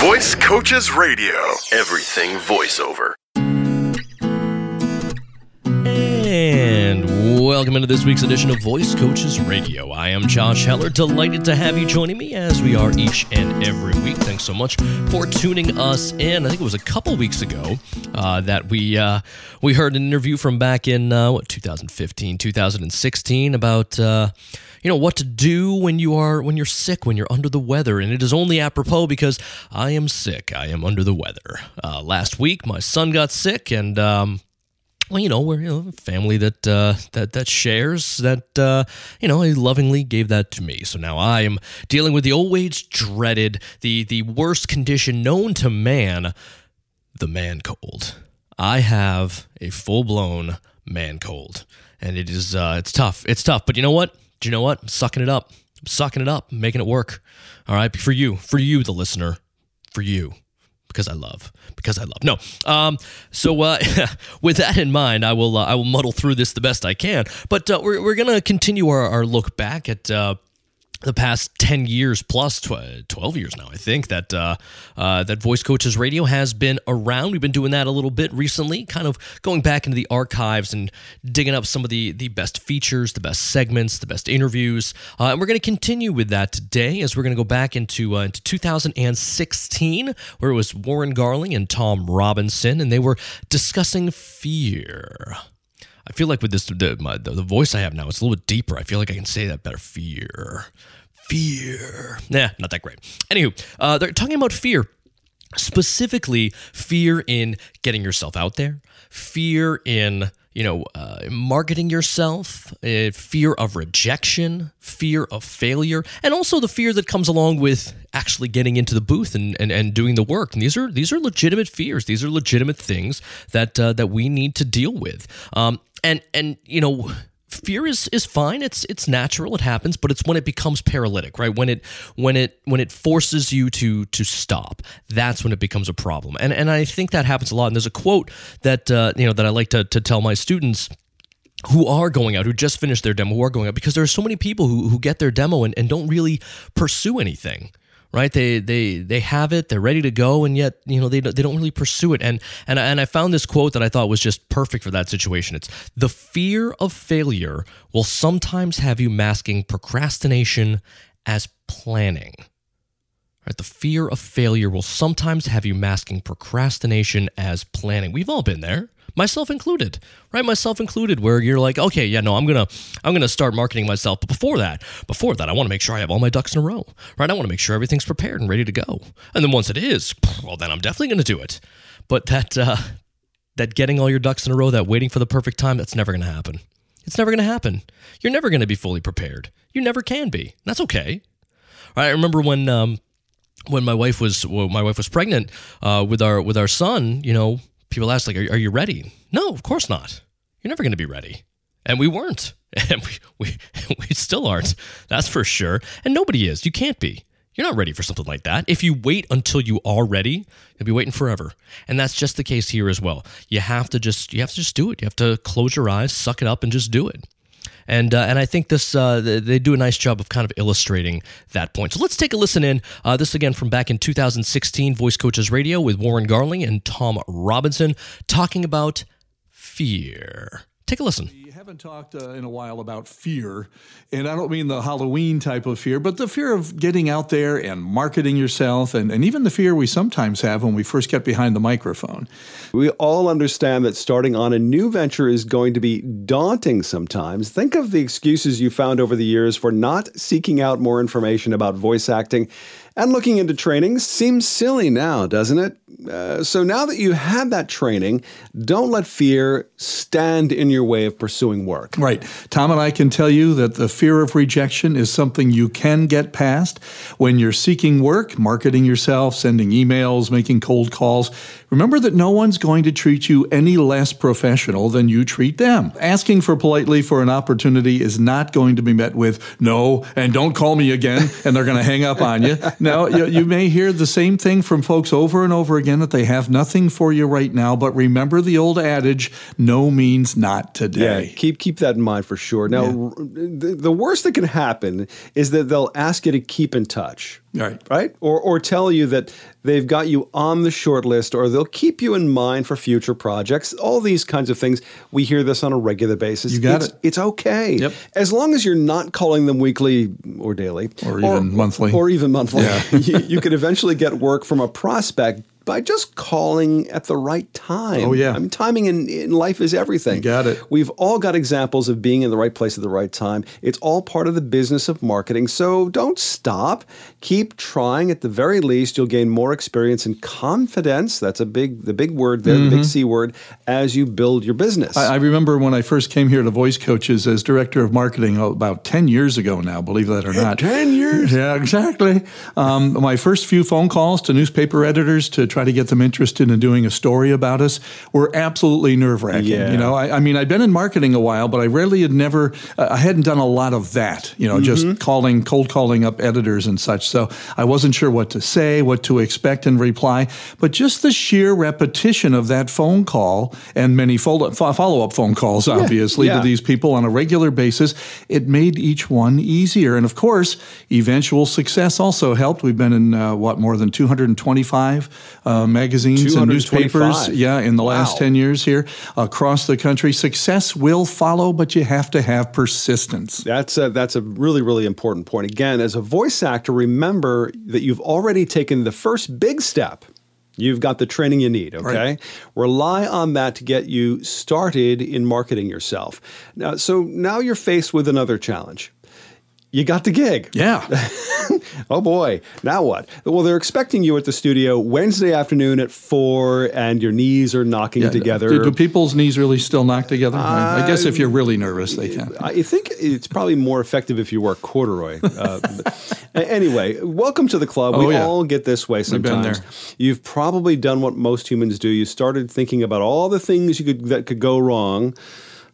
Voice Coaches Radio. Everything voiceover. And welcome into this week's edition of Voice Coaches Radio. I am Josh Heller, delighted to have you joining me as we are each and every week. Thanks so much for tuning us in. I think it was a couple weeks ago uh, that we uh, we heard an interview from back in uh, what 2015, 2016 about uh, you know what to do when you are when you're sick when you're under the weather and it is only apropos because i am sick i am under the weather uh, last week my son got sick and um, well, you know, we're you know, a family that uh, that that shares that. Uh, you know, he lovingly gave that to me. So now I am dealing with the always dreaded, the the worst condition known to man, the man cold. I have a full blown man cold, and it is uh, it's tough. It's tough, but you know what? Do you know what? I'm sucking it up. I'm sucking it up, making it work. All right, for you, for you, the listener, for you because I love, because I love. No, um, so uh, with that in mind, I will uh, I will muddle through this the best I can. But uh, we're we're gonna continue our, our look back at uh, the past 10 years plus 12 years now i think that uh, uh, that voice coaches radio has been around. We've been doing that a little bit recently kind of going back into the archives and digging up some of the the best features the best segments the best interviews. Uh, and we're going to continue with that today as we're going to go back into, uh, into 2016 where it was warren garling and tom robinson and they were discussing fear I feel like with this the, my, the, the voice I have now, it's a little bit deeper. I feel like I can say that better. Fear, fear. Nah, not that great. Anywho, uh, they're talking about fear. Specifically fear in getting yourself out there. Fear in you know uh, marketing yourself. Uh, fear of rejection. Fear of failure. And also the fear that comes along with actually getting into the booth and, and, and doing the work. And these are these are legitimate fears. These are legitimate things that uh, that we need to deal with. Um, and and you know fear is is fine. It's it's natural. It happens but it's when it becomes paralytic right? When it when it when it forces you to to stop that's when it becomes a problem. And and i think that happens a lot. And there's a quote that uh, you know that i like to, to tell my students who are going out, who just finished their demo, who are going out, because there are so many people who, who get their demo and, and don't really pursue anything right? They they they have it, they're ready to go, and yet you know they they don't really pursue it. And and and I found this quote that I thought was just perfect for that situation. It's the fear of failure will sometimes have you masking procrastination as planning. Right? The fear of failure will sometimes have you masking procrastination as planning. We've all been there myself included right? Myself included where you're like okay yeah no i'm gonna i'm gonna start marketing myself. But before that before that i want to make sure i have all my ducks in a row right? I want to make sure everything's prepared and ready to go. And then once it is well then i'm definitely gonna do it. But that uh that getting all your ducks in a row that waiting for the perfect time that's never gonna happen. It's never gonna happen. You're never gonna be fully prepared. You never can be. That's okay. Right? I remember when um when my wife was well, my wife was pregnant uh, with our with our son, you know, people ask like, are, are you ready? No, of course not. You're never going to be ready. And we weren't. And we, we, we still aren't. That's for sure. And nobody is. You can't be. You're not ready for something like that. If you wait until you are ready, you'll be waiting forever. And that's just the case here as well. You have to just you have to just do it. You have to close your eyes, suck it up, and just do it. And uh, and I think this uh, they do a nice job of kind of illustrating that point. So let's take a listen in. Uh, this again from back in 2016, Voice Coaches Radio with Warren Garling and Tom Robinson talking about fear. Take a listen haven't talked uh, in a while about fear, and I don't mean the Halloween type of fear, but the fear of getting out there and marketing yourself, and, and even the fear we sometimes have when we first get behind the microphone. We all understand that starting on a new venture is going to be daunting sometimes. Think of the excuses you found over the years for not seeking out more information about voice acting and looking into training seems silly now, doesn't it? Uh, so now that you had that training, don't let fear stand in your way of pursuing work. Right. Tom and I can tell you that the fear of rejection is something you can get past when you're seeking work, marketing yourself, sending emails, making cold calls. Remember that no one's going to treat you any less professional than you treat them. Asking for politely for an opportunity is not going to be met with no and don't call me again and they're going to hang up on you. now, you, you may hear the same thing from folks over and over again that they have nothing for you right now. But remember the old adage: "No means not today." Yeah, keep keep that in mind for sure. Now, r- the, the worst that can happen is that they'll ask you to keep in touch. Right. Right? Or, or tell you that they've got you on the short list or they'll keep you in mind for future projects. All these kinds of things. We hear this on a regular basis. You got it's, it. It's okay. Yep. As long as you're not calling them weekly or daily. Or even monthly. Or even monthly. you, you could eventually get work from a prospect by just calling at the right time. Oh, yeah. I mean, timing in, in life is everything. You got it. We've all got examples of being in the right place at the right time. It's all part of the business of marketing. So don't stop. Keep trying. At the very least, you'll gain more experience and confidence. That's a big, the big word there, the big C word, as you build your business. Mm-hmm. I, I remember when I first came here to Voice Coaches as director of marketing oh, about 10 years ago now, believe that or not. 10 years? Yeah, exactly. Um, my first few phone calls to newspaper editors to try to get them interested in doing a story about us were absolutely nerve wracking. Yeah. You know, I, I mean, I'd been in marketing a while, but I rarely had never, uh, I hadn't done a lot of that, you know, just calling, cold calling up editors and such. So I wasn't sure what to say, what to expect in reply. But just the sheer repetition of that phone call and many follow up phone calls, obviously, yeah. to these people on a regular basis, it made each one easier. And of course, eventual success also helped. We've been in, uh, what, more than 225 uh, magazines and newspapers. Yeah, in the last Wow. 10 years here across the country. Success will follow, but you have to have persistence. That's a, that's a really, really important point. Again, as a voice actor, remember that you've already taken the first big step. You've got the training you need, okay? Right. Rely on that to get you started in marketing yourself. Now, so now you're faced with another challenge. You got the gig. Yeah. Oh boy, now what? Well, they're expecting you at the studio Wednesday afternoon at four, and your knees are knocking together. Do, do people's knees really still knock together? I I guess if you're really nervous, they can. I think it's probably more effective if you wear corduroy. Uh, anyway, welcome to the club. Oh, we yeah. all get this way sometimes. You've probably done what most humans do. You started thinking about all the things you could that could go wrong.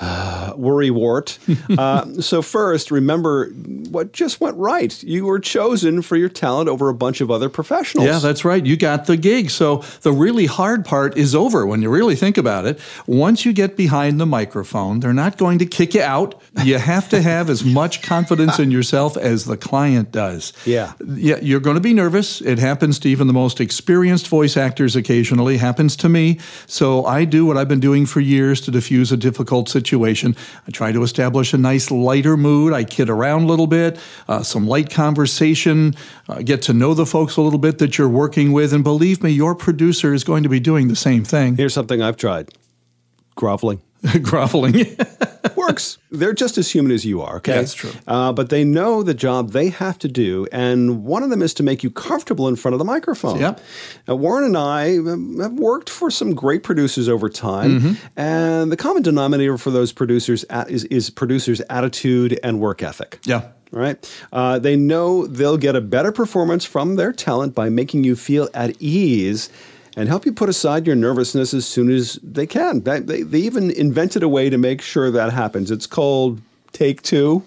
worry wart. uh, so first, remember what just went right. You were chosen for your talent over a bunch of other professionals. Yeah, that's right. You got the gig. So the really hard part is over when you really think about it. Once you get behind the microphone, they're not going to kick you out. You have to have as much confidence in yourself as the client does. Yeah. Yeah, you're going to be nervous. It happens to even the most experienced voice actors occasionally. Happens to me. So I do what I've been doing for years to diffuse a difficult situation. I try to establish a nice lighter mood. I kid around a little bit, uh, some light conversation, uh, get to know the folks a little bit that you're working with, and believe me, your producer is going to be doing the same thing. Here's something I've tried: groveling. Groveling. works. They're just as human as you are, okay? That's true. Uh, but they know the job they have to do, and one of them is to make you comfortable in front of the microphone. Yep. Now, Warren and I um, have worked for some great producers over time, Mm-hmm. and the common denominator for those producers at, is, is producers' attitude and work ethic. yeah. Right? Uh, they know they'll get a better performance from their talent by making you feel at ease and help you put aside your nervousness as soon as they can. They, they, they even invented a way to make sure that happens. It's called take two,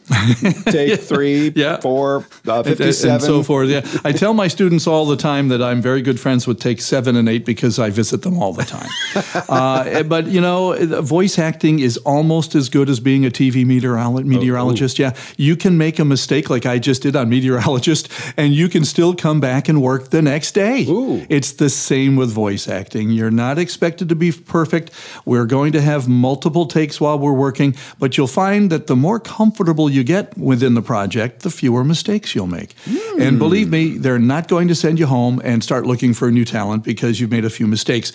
take three, Yeah. four, uh, and- 57. and so forth. Yeah, I tell my students all the time that I'm very good friends with Take Seven and Eight because I visit them all the time. uh, but you know, voice acting is almost as good as being a TV meteorolo- meteorologist. yeah, you can make a mistake like I just did on meteorologist, and you can still come back and work the next day. Ooh. It's the same with voice acting. You're not expected to be perfect. We're going to have multiple takes while we're working, but you'll find that the more comfortable you get within the project, the fewer mistakes you'll make. And believe me, they're not going to send you home and start looking for a new talent because you've made a few mistakes.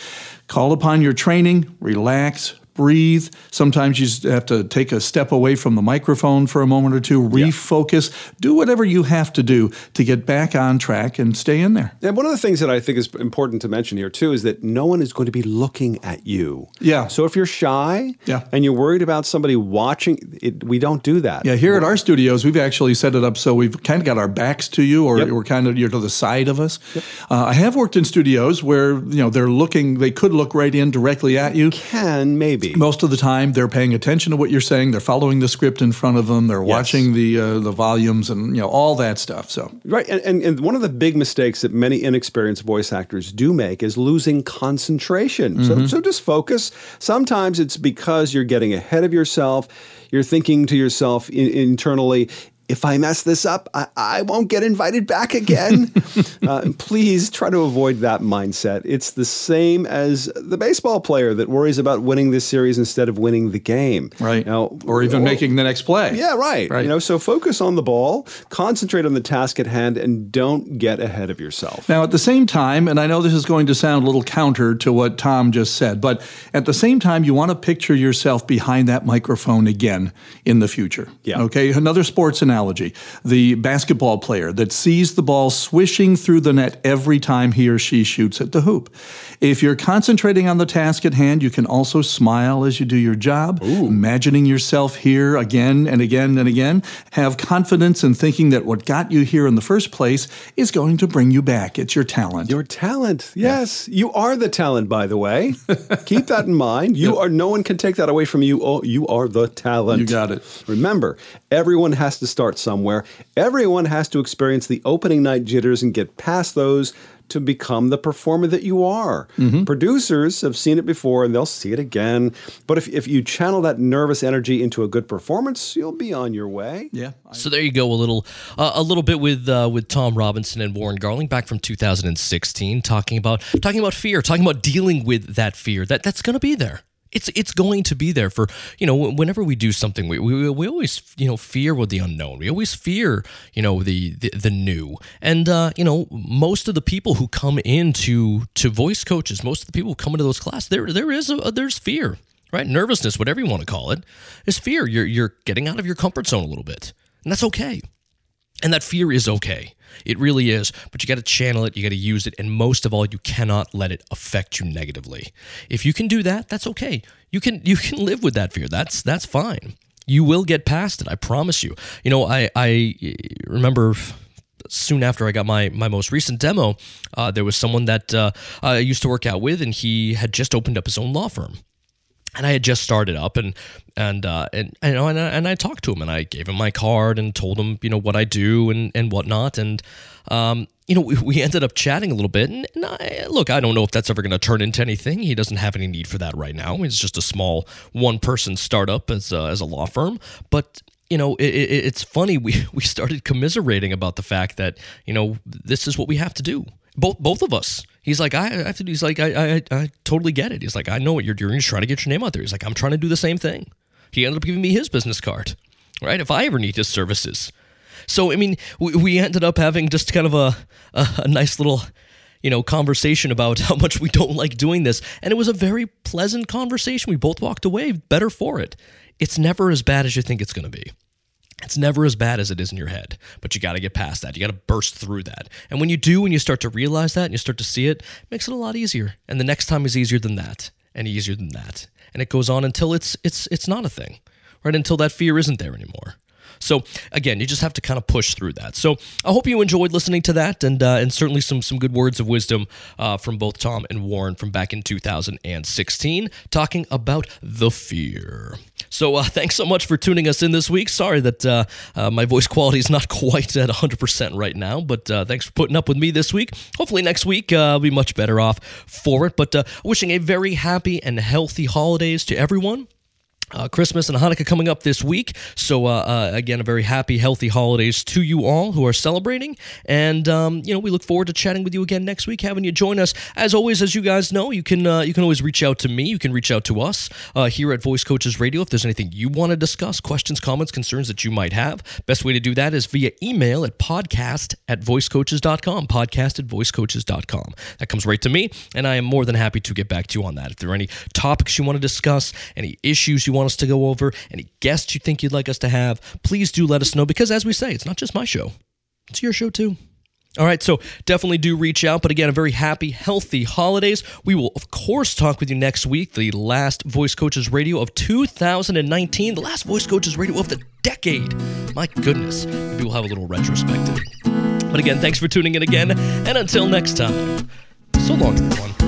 Call upon your training, relax, breathe. Sometimes you just have to take a step away from the microphone for a moment or two, refocus, do whatever you have to do to get back on track and stay in there. And one of the things that I think is important to mention here too is that no one is going to be looking at you. Yeah. So if you're shy Yeah. and you're worried about somebody watching, it, we don't do that. Yeah, here at our studios, we've actually set it up so we've kind of got our backs to you, or Yep. we're kind of you're to the side of us. Uh, I have worked in studios where you know they're looking, they could look right in directly at you. Can maybe. Be? Most of the time, they're paying attention to what you're saying. They're following the script in front of them. They're Yes. watching the uh, the volumes and you know all that stuff. So Right, and, and, and one of the big mistakes that many inexperienced voice actors do make is losing concentration. So, so just focus. Sometimes it's because you're getting ahead of yourself. You're thinking to yourself in, internally, if I mess this up, I, I won't get invited back again. uh, please try to avoid that mindset. It's the same as the baseball player that worries about winning this series instead of winning the game. right, Now, or even making the next play. yeah, right. Right. You know, so focus on the ball, concentrate on the task at hand, and don't get ahead of yourself. Now, at the same time, and I know this is going to sound a little counter to what Tom just said, but at the same time, you want to picture yourself behind that microphone again in the future. Yeah. Okay. Another sports analogy the basketball player that sees the ball swishing through the net every time he or she shoots at the hoop. If you're concentrating on the task at hand, you can also smile as you do your job, imagining yourself here again and again and again. Have confidence in thinking that what got you here in the first place is going to bring you back. It's your talent. Your talent. Yes. You are the talent, by the way. Keep that in mind. You are no one can take that away from you. Oh, you are the talent. You got it. Remember, everyone has to start somewhere. Everyone has to experience the opening night jitters and get past those to become the performer that you are. Mm-hmm. Producers have seen it before and they'll see it again. But if, if you channel that nervous energy into a good performance, you'll be on your way. yeah. So there you go, a little, uh, a little bit with uh, with Tom Robinson and Warren Garling back from 2016, talking about talking about fear, talking about dealing with that fear that that's going to be there. It's it's going to be there for you know whenever we do something we, we, we always you know fear with the unknown. We always fear you know the the, the new. And uh, you know most of the people who come into to voice coaches most of the people who come into those classes there there is a, there's fear right? Nervousness whatever you want to call it is fear. You're you're getting out of your comfort zone a little bit and that's okay. And that fear is okay. It really is. But you got to channel it, you got to use it, and most of all, you cannot let it affect you negatively. If you can do that, that's okay. You can you can live with that fear. That's that's fine. You will get past it. I promise you. You know, I I remember soon after I got my my most recent demo, uh, there was someone that uh, I used to work out with, and he had just opened up his own law firm and I had just started up, and and uh, and you know, and I, and I talked to him, and I gave him my card, and told him you know what I do and and whatnot, and um, you know we, we ended up chatting a little bit, and, and I, look, I don't know if that's ever going to turn into anything. He doesn't have any need for that right now. It's just a small one person startup as a, as a law firm, but you know, it, it, it's funny. We we started commiserating about the fact that you know this is what we have to do. Both both of us. He's like, I, I have to. He's like, I, I I totally get it. He's like, I know what you're doing. You're trying to get your name out there. He's like, I'm trying to do the same thing. He ended up giving me his business card, right? If I ever need his services. So I mean, we, we ended up having just kind of a, a a nice little you know, conversation about how much we don't like doing this. And it was a very pleasant conversation. We both walked away better for it. It's never as bad as you think it's going to be. It's never as bad as it is in your head, but you got to get past that. You got to burst through that. And when you do, when you start to realize that and you start to see it, it makes it a lot easier. And the next time is easier than that and easier than that. And it goes on until it's it's it's not a thing. Right? Until that fear isn't there anymore. So again, you just have to kind of push through that. So I hope you enjoyed listening to that, and uh, and certainly some some good words of wisdom uh, from both Tom and Warren from back in 2016, talking about the fear. So uh, thanks so much for tuning us in this week. Sorry that uh, uh, my voice quality is not quite at 100% right now, but uh, thanks for putting up with me this week. Hopefully next week I'll be much better off for it. But wishing a very happy and healthy holidays to everyone. Uh, Christmas and Hanukkah coming up this week. So, uh, uh, again, a very happy, healthy holidays to you all who are celebrating. And, um, you know, we look forward to chatting with you again next week, having you join us. As always, as you guys know, you can uh, you can always reach out to me. You can reach out to us uh, here at Voice Coaches Radio if there's anything you want to discuss, questions, comments, concerns that you might have. Best way to do that is via email at podcast at voicecoaches.com. Podcast at voicecoaches.com. That comes right to me, and I am more than happy to get back to you on that. If there are any topics you want to discuss, any issues you want us to go over, any guests you think you'd like us to have, please do let us know because, as we say, it's not just my show, it's your show too. All right, so definitely do reach out. But again, a very happy, healthy holidays. We will, of course, talk with you next week, the last Voice Coaches Radio of 2019, the last Voice Coaches Radio of the decade. My goodness, maybe we'll have a little retrospective. But again, thanks for tuning in again, and until next time, so long, everyone.